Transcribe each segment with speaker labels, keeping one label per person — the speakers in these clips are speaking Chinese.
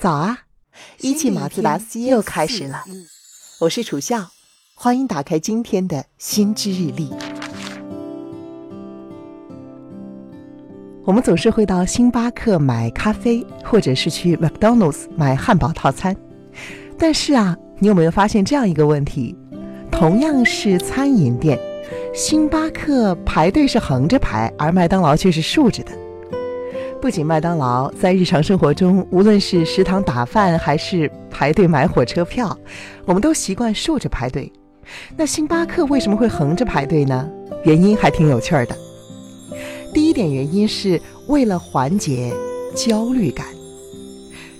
Speaker 1: 早啊！一汽马自达 C 又开始了。我是楚笑，欢迎打开今天的新知日历。我们总是会到星巴克买咖啡，或者是去 McDonald's 买汉堡套餐。但是啊，你有没有发现这样一个问题？同样是餐饮店，星巴克排队是横着排，而麦当劳却是竖着的。不仅麦当劳在日常生活中，无论是食堂打饭还是排队买火车票，我们都习惯竖着排队。那星巴克为什么会横着排队呢？原因还挺有趣儿的。第一点原因是为了缓解焦虑感。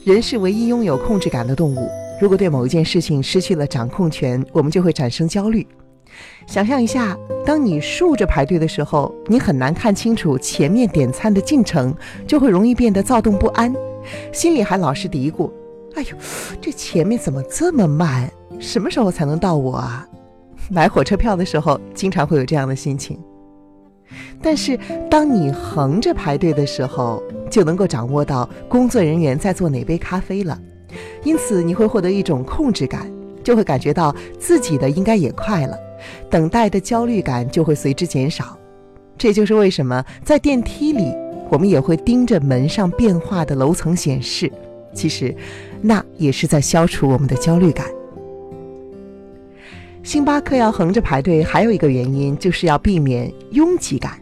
Speaker 1: 人是唯一拥有控制感的动物，如果对某一件事情失去了掌控权，我们就会产生焦虑。想象一下，当你竖着排队的时候，你很难看清楚前面点餐的进程，就会容易变得躁动不安，心里还老是嘀咕：“哎呦，这前面怎么这么慢？什么时候才能到我啊？” 买火车票的时候，经常会有这样的心情。但是，当你横着排队的时候，就能够掌握到工作人员在做哪杯咖啡了，因此你会获得一种控制感，就会感觉到自己的应该也快了。等待的焦虑感就会随之减少，这就是为什么在电梯里我们也会盯着门上变化的楼层显示。其实，那也是在消除我们的焦虑感。星巴克要横着排队，还有一个原因就是要避免拥挤感。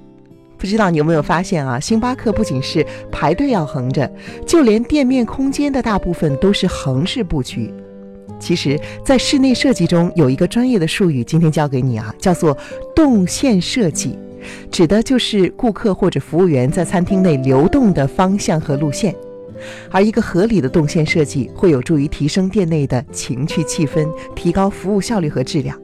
Speaker 1: 不知道你有没有发现啊？星巴克不仅是排队要横着，就连店面空间的大部分都是横式布局。其实，在室内设计中有一个专业的术语，今天教给你啊，叫做动线设计，指的就是顾客或者服务员在餐厅内流动的方向和路线。而一个合理的动线设计，会有助于提升店内的情趣气氛，提高服务效率和质量。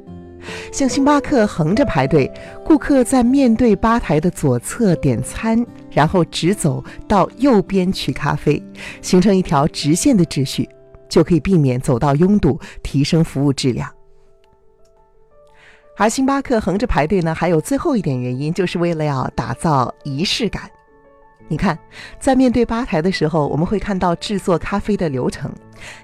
Speaker 1: 像星巴克横着排队，顾客在面对吧台的左侧点餐，然后直走到右边取咖啡，形成一条直线的秩序。就可以避免走道拥堵，提升服务质量。而星巴克横着排队呢，还有最后一点原因，就是为了要打造仪式感。你看，在面对吧台的时候，我们会看到制作咖啡的流程，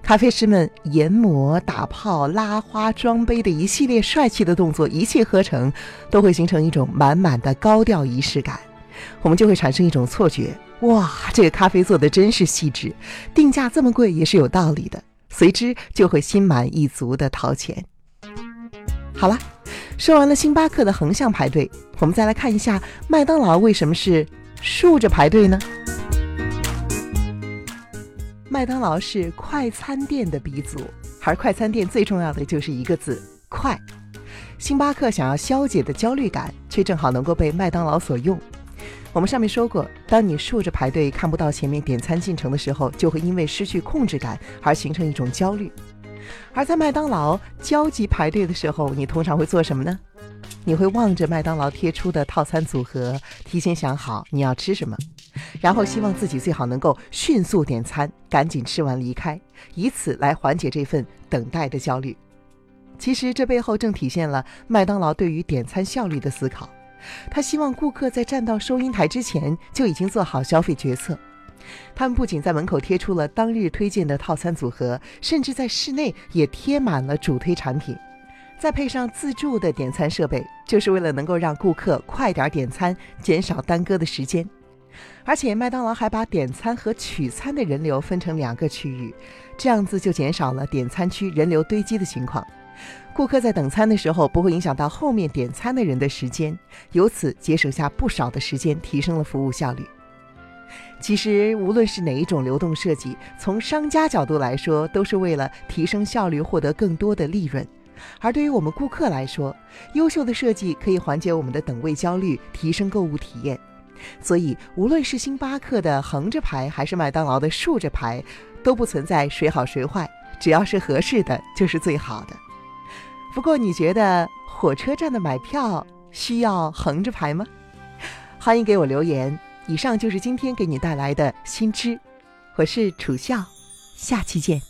Speaker 1: 咖啡师们研磨、打泡、拉花、装杯的一系列帅气的动作，一气呵成，都会形成一种满满的高调仪式感。我们就会产生一种错觉。哇，这个咖啡做的真是细致，定价这么贵也是有道理的，随之就会心满意足的掏钱。好了，说完了星巴克的横向排队，我们再来看一下麦当劳为什么是竖着排队呢？麦当劳是快餐店的鼻祖，而快餐店最重要的就是一个字——快。星巴克想要消解的焦虑感，却正好能够被麦当劳所用。我们上面说过，当你竖着排队看不到前面点餐进程的时候，就会因为失去控制感而形成一种焦虑。而在麦当劳焦急排队的时候，你通常会做什么呢？你会望着麦当劳贴出的套餐组合，提前想好你要吃什么，然后希望自己最好能够迅速点餐，赶紧吃完离开，以此来缓解这份等待的焦虑。其实这背后正体现了麦当劳对于点餐效率的思考。他希望顾客在站到收银台之前就已经做好消费决策。他们不仅在门口贴出了当日推荐的套餐组合，甚至在室内也贴满了主推产品，再配上自助的点餐设备，就是为了能够让顾客快点点餐，减少耽搁的时间。而且麦当劳还把点餐和取餐的人流分成两个区域，这样子就减少了点餐区人流堆积的情况。顾客在等餐的时候不会影响到后面点餐的人的时间，由此节省下不少的时间，提升了服务效率。其实，无论是哪一种流动设计，从商家角度来说，都是为了提升效率，获得更多的利润。而对于我们顾客来说，优秀的设计可以缓解我们的等位焦虑，提升购物体验。所以，无论是星巴克的横着排，还是麦当劳的竖着排，都不存在谁好谁坏，只要是合适的，就是最好的。不过，你觉得火车站的买票需要横着排吗？欢迎给我留言。以上就是今天给你带来的新知，我是楚笑，下期见。